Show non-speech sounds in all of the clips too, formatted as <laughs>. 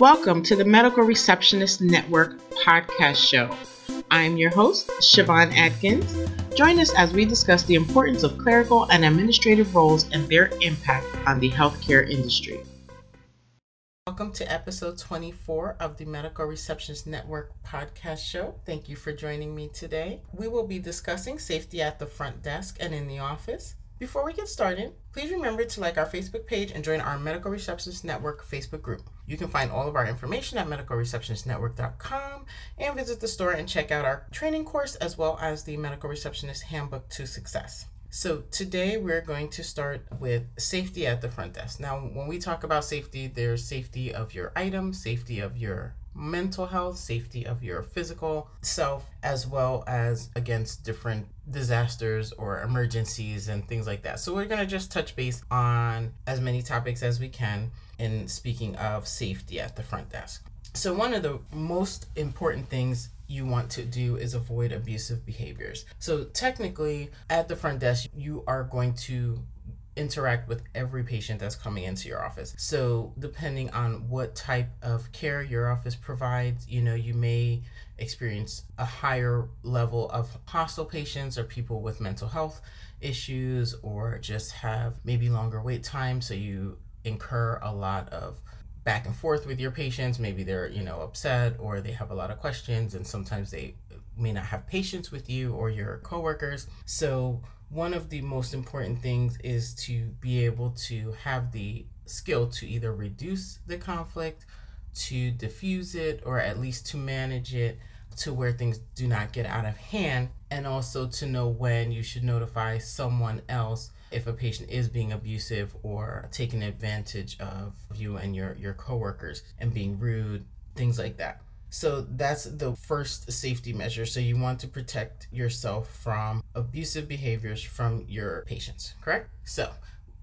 Welcome to the Medical Receptionist Network podcast show. I'm your host, Siobhan Atkins. Join us as we discuss the importance of clerical and administrative roles and their impact on the healthcare industry. Welcome to episode 24 of the Medical Receptionist Network podcast show. Thank you for joining me today. We will be discussing safety at the front desk and in the office. Before we get started, please remember to like our Facebook page and join our Medical Receptionist Network Facebook group. You can find all of our information at medicalreceptionistnetwork.com and visit the store and check out our training course as well as the Medical Receptionist Handbook to Success. So, today we're going to start with safety at the front desk. Now, when we talk about safety, there's safety of your item, safety of your mental health, safety of your physical self, as well as against different disasters or emergencies and things like that. So, we're going to just touch base on as many topics as we can in speaking of safety at the front desk. So, one of the most important things you want to do is avoid abusive behaviors. So, technically, at the front desk, you are going to interact with every patient that's coming into your office. So, depending on what type of care your office provides, you know, you may experience a higher level of hostile patients or people with mental health issues or just have maybe longer wait time so you incur a lot of back and forth with your patients. Maybe they're you know upset or they have a lot of questions and sometimes they may not have patience with you or your coworkers. So one of the most important things is to be able to have the skill to either reduce the conflict, to diffuse it, or at least to manage it to where things do not get out of hand, and also to know when you should notify someone else if a patient is being abusive or taking advantage of you and your, your coworkers and being rude, things like that. So that's the first safety measure. So you want to protect yourself from abusive behaviors from your patients, correct? So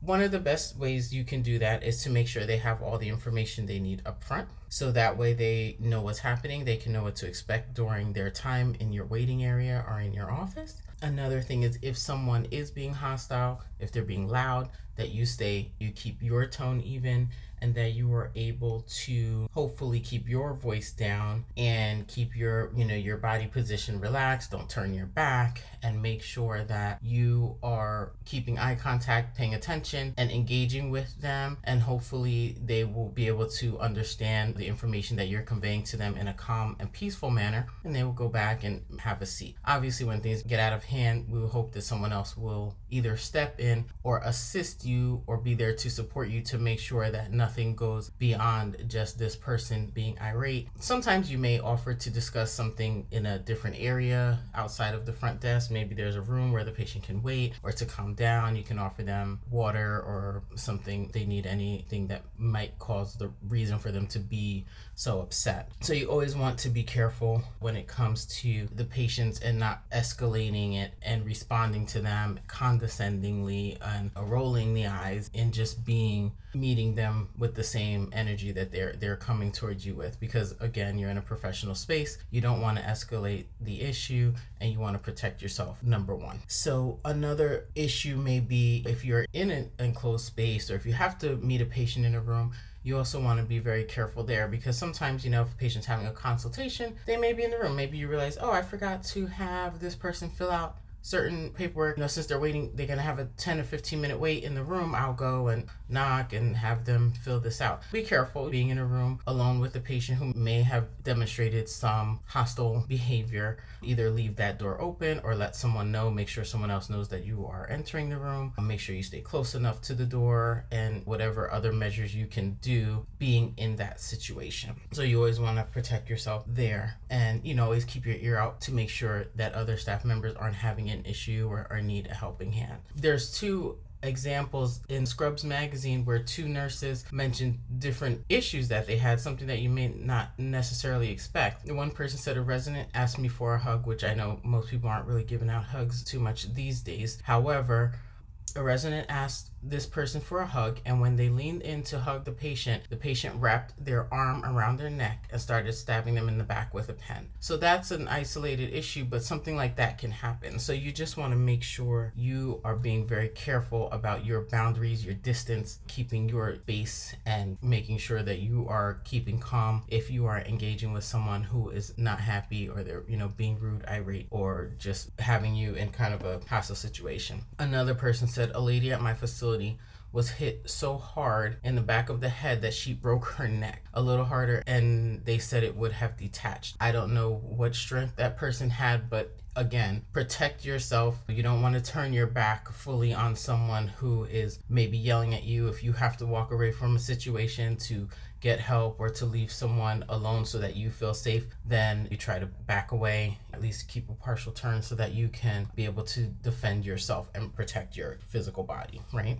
one of the best ways you can do that is to make sure they have all the information they need up front. So that way they know what's happening, they can know what to expect during their time in your waiting area or in your office. Another thing is if someone is being hostile, if they're being loud, that you stay, you keep your tone even, and that you are able to hopefully keep your voice down and keep your you know your body position relaxed don't turn your back and make sure that you are keeping eye contact paying attention and engaging with them. And hopefully they will be able to understand the information that you're conveying to them in a calm and peaceful manner and they will go back and have a seat. Obviously when things get out of hand we will hope that someone else will either step in or assist you or be there to support you to make sure that nothing nothing goes beyond just this person being irate. Sometimes you may offer to discuss something in a different area outside of the front desk. Maybe there's a room where the patient can wait or to calm down. You can offer them water or something they need anything that might cause the reason for them to be so upset. So you always want to be careful when it comes to the patients and not escalating it and responding to them condescendingly and rolling the eyes and just being meeting them with the same energy that they're they're coming towards you with. Because again you're in a professional space. You don't want to escalate the issue and you want to protect yourself number 1 so another issue may be if you're in an enclosed space or if you have to meet a patient in a room you also want to be very careful there. Because sometimes, you know, if a patient's having a consultation, they may be in the room. Maybe you realize, oh, I forgot to have this person fill out certain paperwork. You know, since they're waiting, they're gonna have a 10 or 15 minute wait in the room. I'll go and knock and have them fill this out. Be careful being in a room alone with a patient who may have demonstrated some hostile behavior. Either leave that door open or let someone know. Make sure someone else knows that you are entering the room. Make sure you stay close enough to the door and whatever other measures you can do being in that situation. So you always want to protect yourself there and you know always keep your ear out to make sure that other staff members aren't having an issue or, or need a helping hand. There's two examples in Scrubs magazine where two nurses mentioned different issues that they had, something that you may not necessarily expect. One person said a resident asked me for a hug, which I know most people aren't really giving out hugs too much these days. However, a resident asked this person for a hug, and when they leaned in to hug the patient, the patient wrapped their arm around their neck and started stabbing them in the back with a pen. So that's an isolated issue, but something like that can happen. So you just want to make sure you are being very careful about your boundaries, your distance, keeping your base, and making sure that you are keeping calm if you are engaging with someone who is not happy or they're, you know, being rude, irate, or just having you in kind of a hostile situation. Another person said, A lady at my facility was hit so hard in the back of the head that she broke her neck a little harder and they said it would have detached. I don't know what strength that person had, but again, protect yourself. You don't want to turn your back fully on someone who is maybe yelling at you if you have to walk away from a situation to get help or to leave someone alone so that you feel safe, then you try to back away, at least keep a partial turn so that you can be able to defend yourself and protect your physical body, right?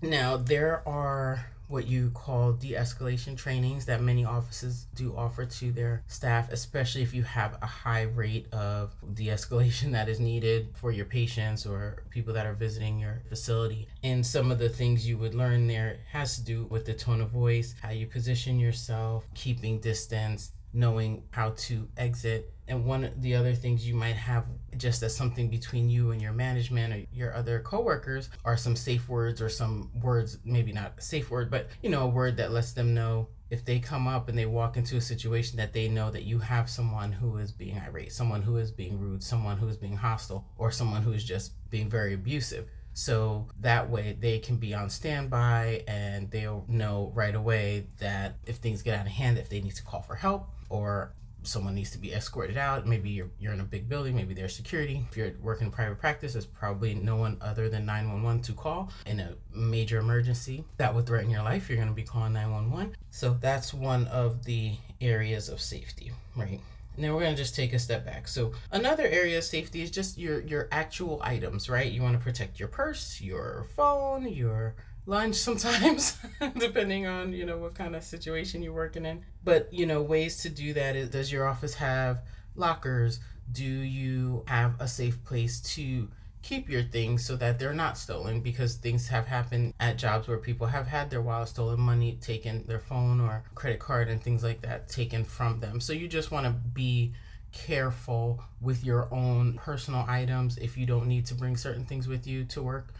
Now, there are what you call de escalation trainings that many offices do offer to their staff, especially if you have a high rate of de escalation <laughs> that is needed for your patients or people that are visiting your facility. And some of the things you would learn there has to do with the tone of voice, how you position yourself, keeping distance, knowing how to exit. And one of the other things you might have just as something between you and your management or your other coworkers are some safe words or some words, maybe not a safe word, but you know, a word that lets them know if they come up and they walk into a situation that they know that you have someone who is being irate, someone who is being rude, someone who is being hostile, or someone who is just being very abusive. So that way they can be on standby and they'll know right away that if things get out of hand, if they need to call for help or someone needs to be escorted out. Maybe you're, you're in a big building, maybe there's security. If you're working in private practice, there's probably no one other than 911 to call in a major emergency that would threaten your life. You're going to be calling 911. So that's one of the areas of safety, right? Then we're going to just take a step back. So another area of safety is just your your actual items, right? You want to protect your purse, your phone, your lunch sometimes <laughs> depending on you know what kind of situation you're working in but you know ways to do that is does your office have lockers do you have a safe place to keep your things so that they're not stolen because things have happened at jobs where people have had their wallet stolen money taken their phone or credit card and things like that taken from them so you just want to be careful with your own personal items if you don't need to bring certain things with you to work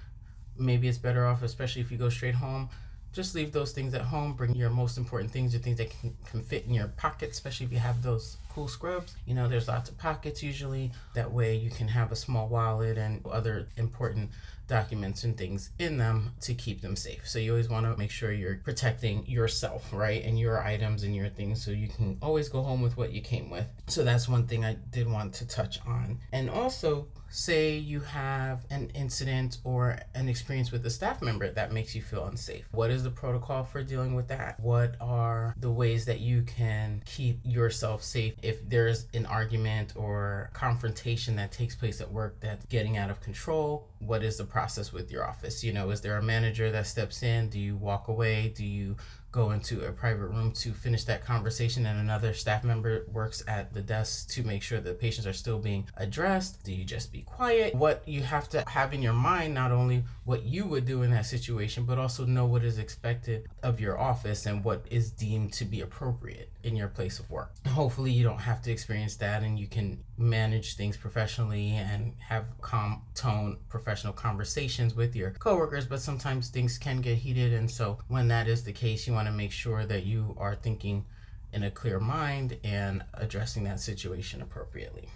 maybe it's better off, especially if you go straight home. Just leave those things at home. Bring your most important things, your things that can, can fit in your pocket, especially if you have those cool scrubs. You know, there's lots of pockets usually. That way you can have a small wallet and other important documents and things in them to keep them safe. So you always want to make sure you're protecting yourself, right? And your items and your things so you can always go home with what you came with. So that's one thing I did want to touch on. And also say you have an incident or an experience with a staff member that makes you feel unsafe. What is the protocol for dealing with that? What are the ways that you can keep yourself safe if there's an argument or confrontation that takes place at work that's getting out of control? What is the process with your office? You know, is there a manager that steps in? Do you walk away? Do you go into a private room to finish that conversation and another staff member works at the desk to make sure that patients are still being addressed do you just be quiet what you have to have in your mind not only what you would do in that situation but also know what is expected of your office and what is deemed to be appropriate in your place of work hopefully you don't have to experience that and you can manage things professionally and have calm tone professional conversations with your coworkers but sometimes things can get heated and so when that is the case you want to make sure that you are thinking in a clear mind and addressing that situation appropriately.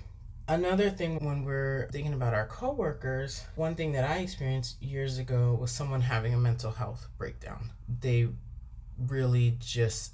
Another thing when we're thinking about our coworkers, one thing that I experienced years ago was someone having a mental health breakdown. They really just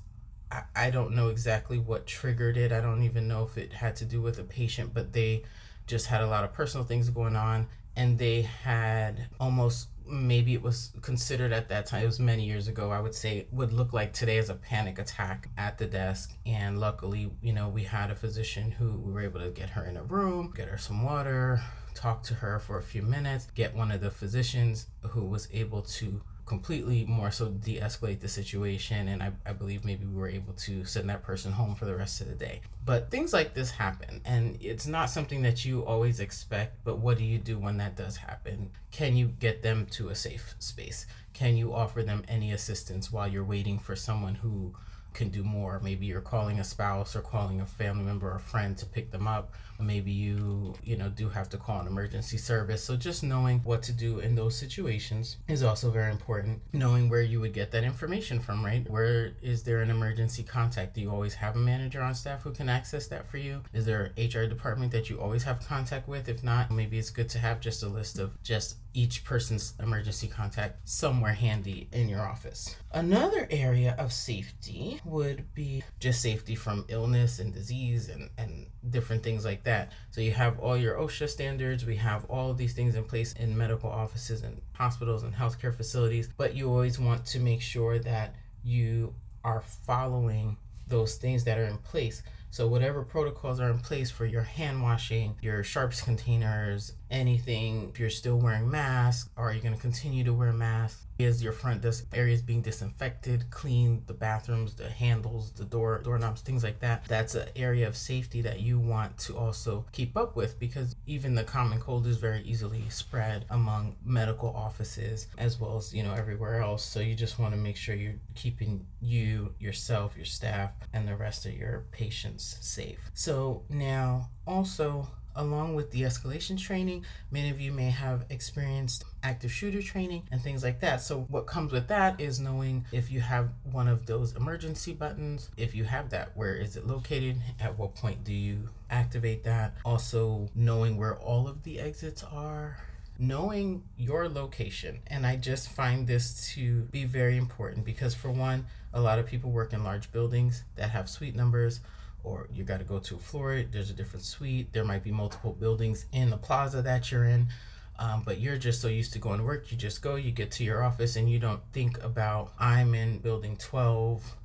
I, I don't know exactly what triggered it. I don't even know if it had to do with a patient, but they just had a lot of personal things going on and they had almost maybe it was considered at that time it was many years ago i would say would look like today as a panic attack at the desk and luckily you know we had a physician who we were able to get her in a room get her some water talk to her for a few minutes get one of the physicians who was able to completely more so de escalate the situation. And I, I believe maybe we were able to send that person home for the rest of the day. But things like this happen, and it's not something that you always expect. But what do you do when that does happen? Can you get them to a safe space? Can you offer them any assistance while you're waiting for someone who can do more. Maybe you're calling a spouse or calling a family member or friend to pick them up. Maybe you, you know, do have to call an emergency service. So just knowing what to do in those situations is also very important. Knowing where you would get that information from, right? Where is there an emergency contact? Do you always have a manager on staff who can access that for you? Is there an HR department that you always have contact with? If not, maybe it's good to have just a list of just each person's emergency contact somewhere handy in your office. Another area of safety would be just safety from illness and disease and, and different things like that. So you have all your OSHA standards, we have all these things in place in medical offices and hospitals and healthcare facilities, but you always want to make sure that you are following those things that are in place so whatever protocols are in place for your hand washing, your sharps containers, anything, if you're still wearing masks, are you going to continue to wear masks? Is your front desk areas being disinfected, clean the bathrooms, the handles, the door doorknobs, things like that? That's an area of safety that you want to also keep up with because even the common cold is very easily spread among medical offices as well as you know everywhere else. So you just want to make sure you're keeping you, yourself, your staff, and the rest of your patients safe. So now also along with de escalation training. Many of you may have experienced active shooter training and things like that. So, what comes with that is knowing if you have one of those emergency buttons, if you have that, where is it located? At what point do you activate that? Also, knowing where all of the exits are knowing your location. And I just find this to be very important because, for one, a lot of people work in large buildings that have suite numbers or you got to go to a floor, there's a different suite. There might be multiple buildings in the plaza that you're in. Um, but you're just so used to going to work, you just go, you get to your office, and you don't think about I'm in building 12,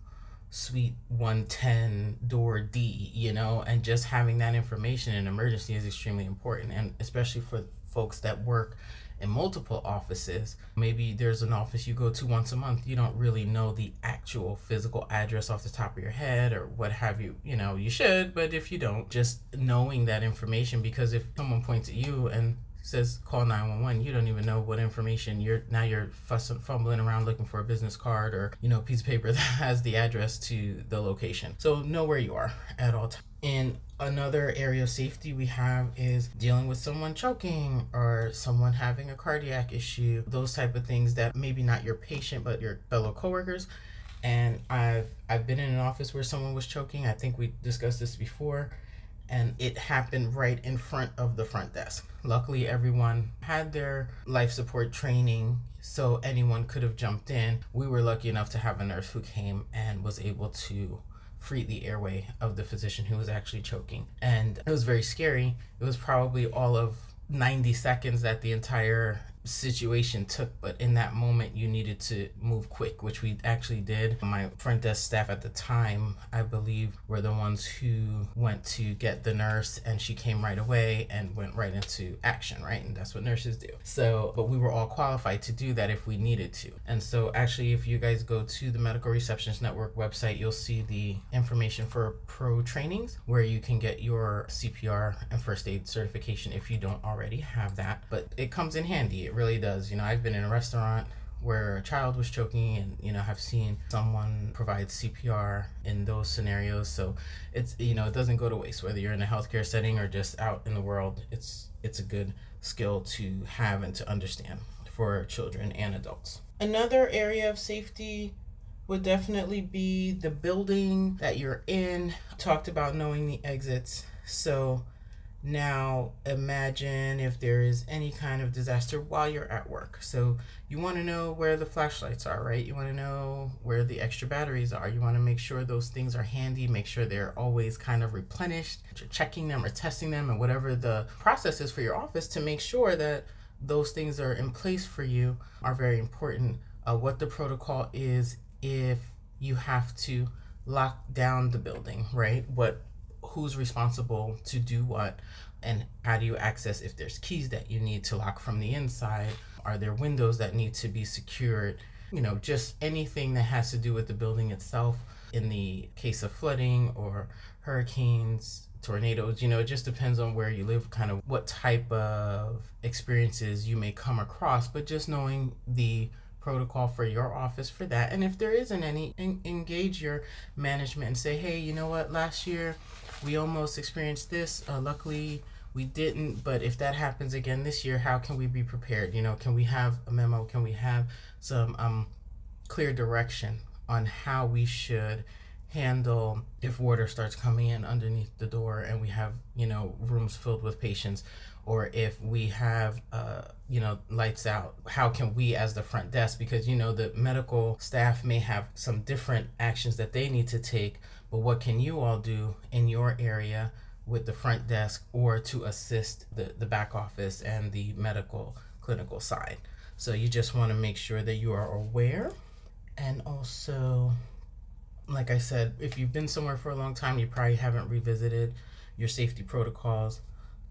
suite 110, door D, you know, and just having that information in emergency is extremely important. And especially for folks that work in multiple offices. Maybe there's an office you go to once a month. You don't really know the actual physical address off the top of your head or what have you. You know, you should, but if you don't, just knowing that information because if someone points at you and says call 911 you don't even know what information you're now you're fussing fumbling around looking for a business card or you know piece of paper <laughs> that has the address to the location so know where you are at all times in another area of safety we have is dealing with someone choking or someone having a cardiac issue, those type of things that maybe not your patient but your fellow coworkers. And I've I've been in an office where someone was choking. I think we discussed this before and it happened right in front of the front desk. Luckily everyone had their life support training so anyone could have jumped in. We were lucky enough to have a nurse who came and was able to free the airway of the physician who was actually choking. And it was very scary. It was probably all of 90 seconds that the entire situation took, but in that moment, you needed to move quick, which we actually did. My front desk staff at the time, I believe, were the ones who went to get the nurse, and she came right away and went right into action, right? And that's what nurses do. So, but we were all qualified to do that if we needed to. And so, actually, if you guys go to the Medical Receptionist Network website, you'll see the information for pro trainings where you can get your CPR and first aid certification if you don't already have that. But it comes in handy really does. You know, I've been in a restaurant where a child was choking and you know I've seen someone provide CPR in those scenarios. So it's you know it doesn't go to waste whether you're in a healthcare setting or just out in the world. It's it's a good skill to have and to understand for children and adults. Another area of safety would definitely be the building that you're in. Talked about knowing the exits. So now, imagine if there is any kind of disaster while you're at work. So, you want to know where the flashlights are, right? You want to know where the extra batteries are. You want to make sure those things are handy, make sure they're always kind of replenished. Checking them or testing them, and whatever the process is for your office to make sure that those things are in place for you are very important. Uh, what the protocol is if you have to lock down the building, right? What who's responsible to do what? And how do you access if there's keys that you need to lock from the inside? Are there windows that need to be secured? You know, just anything that has to do with the building itself. In the case of flooding or hurricanes, tornadoes, you know, it just depends on where you live, kind of what type of experiences you may come across, but just knowing the protocol for your office for that. And if there isn't any, en- engage your management and say, hey, you know what, last year we almost experienced this. Uh, luckily, we didn't, but if that happens again this year, how can we be prepared? You know, can we have a memo? Can we have some um, clear direction on how we should handle if water starts coming in underneath the door and we have you know rooms filled with patients or if we have uh, you know lights out how can we as the front desk because you know the medical staff may have some different actions that they need to take but what can you all do in your area with the front desk or to assist the, the back office and the medical clinical side so you just want to make sure that you are aware and also like I said, if you've been somewhere for a long time, you probably haven't revisited your safety protocols.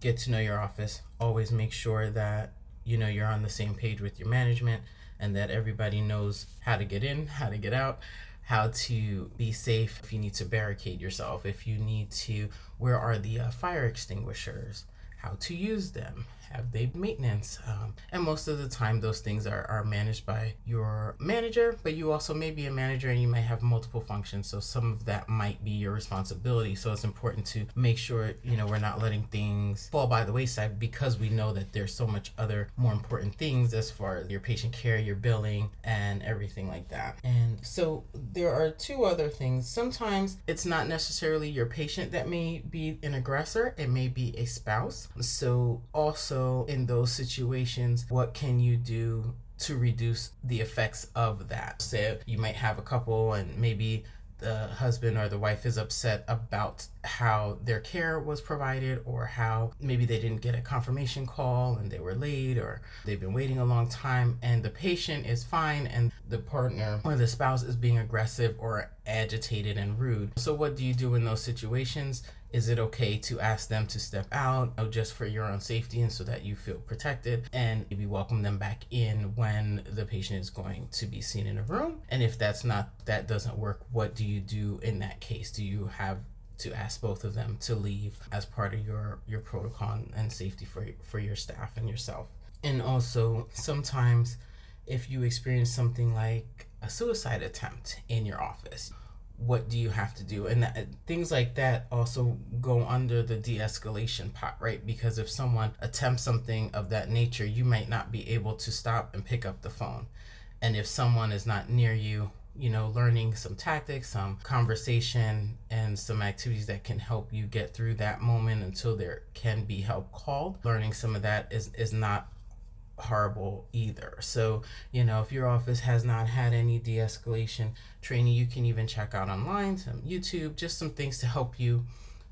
Get to know your office. Always make sure that you know you're on the same page with your management and that everybody knows how to get in, how to get out, how to be safe. If you need to barricade yourself, if you need to, where are the uh, fire extinguishers? How to use them, have they maintenance um, and most of the time those things are, are managed by your manager but you also may be a manager and you might have multiple functions so some of that might be your responsibility. So it's important to make sure you know we're not letting things fall by the wayside because we know that there's so much other more important things as far as your patient care your billing and everything like that. And so there are two other things. Sometimes it's not necessarily your patient that may be an aggressor it may be a spouse. So also in those situations, what can you do to reduce the effects of that? Say you might have a couple and maybe the husband or the wife is upset about how their care was provided or how maybe they didn't get a confirmation call and they were late or they've been waiting a long time and the patient is fine and the partner or the spouse is being aggressive or agitated and rude. So, what do you do in those situations? Is it okay to ask them to step out oh, just for your own safety and so that you feel protected? And maybe welcome them back in when the patient is going to be seen in a room? And if that's not that doesn't work what do you do in that case? Do you have to ask both of them to leave as part of your your protocol and safety for for your staff and yourself? And also sometimes if you experience something like a suicide attempt in your office what do you have to do? And that, things like that also go under the de-escalation pot right? Because if someone attempts something of that nature you might not be able to stop and pick up the phone. And if someone is not near you you know learning some tactics some conversation and some activities that can help you get through that moment until there can be help called learning some of that is is not horrible either. So, you know, if your office has not had any de escalation training, you can even check out online, some YouTube, just some things to help you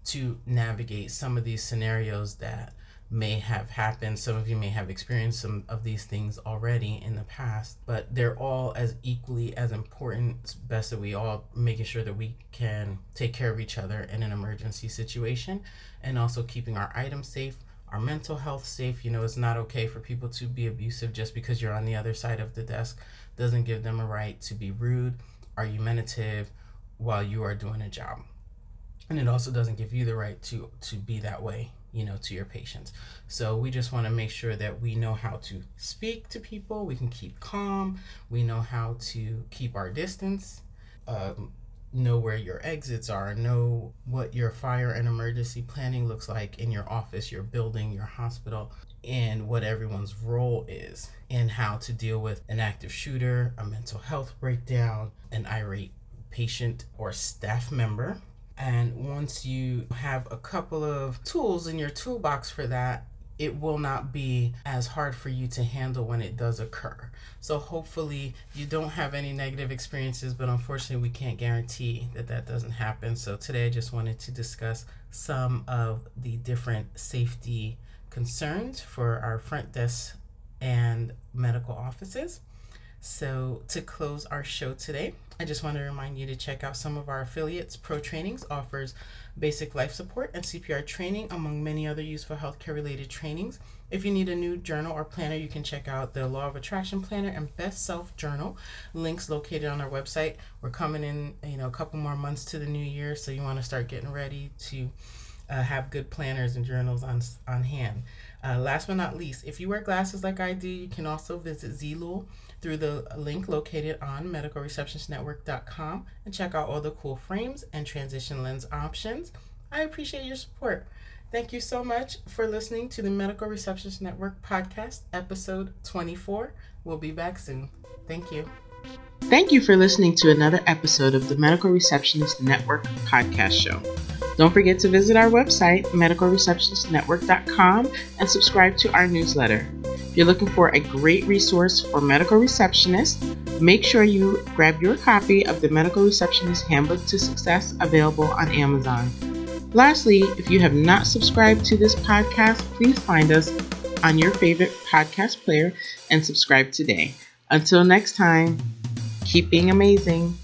to navigate some of these scenarios that may have happened. Some of you may have experienced some of these things already in the past, but they're all as equally as important. It's best that we all making sure that we can take care of each other in an emergency situation and also keeping our items safe our mental health safe. You know, it's not okay for people to be abusive just because you're on the other side of the desk. Doesn't give them a right to be rude, argumentative while you are doing a job. And it also doesn't give you the right to to be that way, you know, to your patients. So we just want to make sure that we know how to speak to people. We can keep calm. We know how to keep our distance. Um, know where your exits are, know what your fire and emergency planning looks like in your office, your building, your hospital, and what everyone's role is, and how to deal with an active shooter, a mental health breakdown, an irate patient or staff member. And once you have a couple of tools in your toolbox for that, it will not be as hard for you to handle when it does occur. So hopefully you don't have any negative experiences, but unfortunately we can't guarantee that that doesn't happen. So today I just wanted to discuss some of the different safety concerns for our front desk and medical offices. So, to close our show today, I just want to remind you to check out some of our affiliates. Pro Trainings offers basic life support and CPR training, among many other useful healthcare related trainings. If you need a new journal or planner, you can check out the Law of Attraction Planner and Best Self Journal. Links located on our website. We're coming in, you know, a couple more months to the new year, so you want to start getting ready to uh, have good planners and journals on on hand. Uh, last but not least, if you wear glasses like I do, you can also visit Zeelool through the link located on medicalreceptionistnetwork.com and check out all the cool frames and transition lens options. I appreciate your support. Thank you so much for listening to the Medical Receptionist Network podcast, episode 24. We'll be back soon. Thank you. Thank you for listening to another episode of the Medical Receptionist Network podcast show. Don't forget to visit our website, medicalreceptionistnetwork.com, and subscribe to our newsletter. If you're looking for a great resource for medical receptionists, make sure you grab your copy of the Medical Receptionist Handbook to Success available on Amazon. Lastly, if you have not subscribed to this podcast, please find us on your favorite podcast player and subscribe today. Until next time, keep being amazing.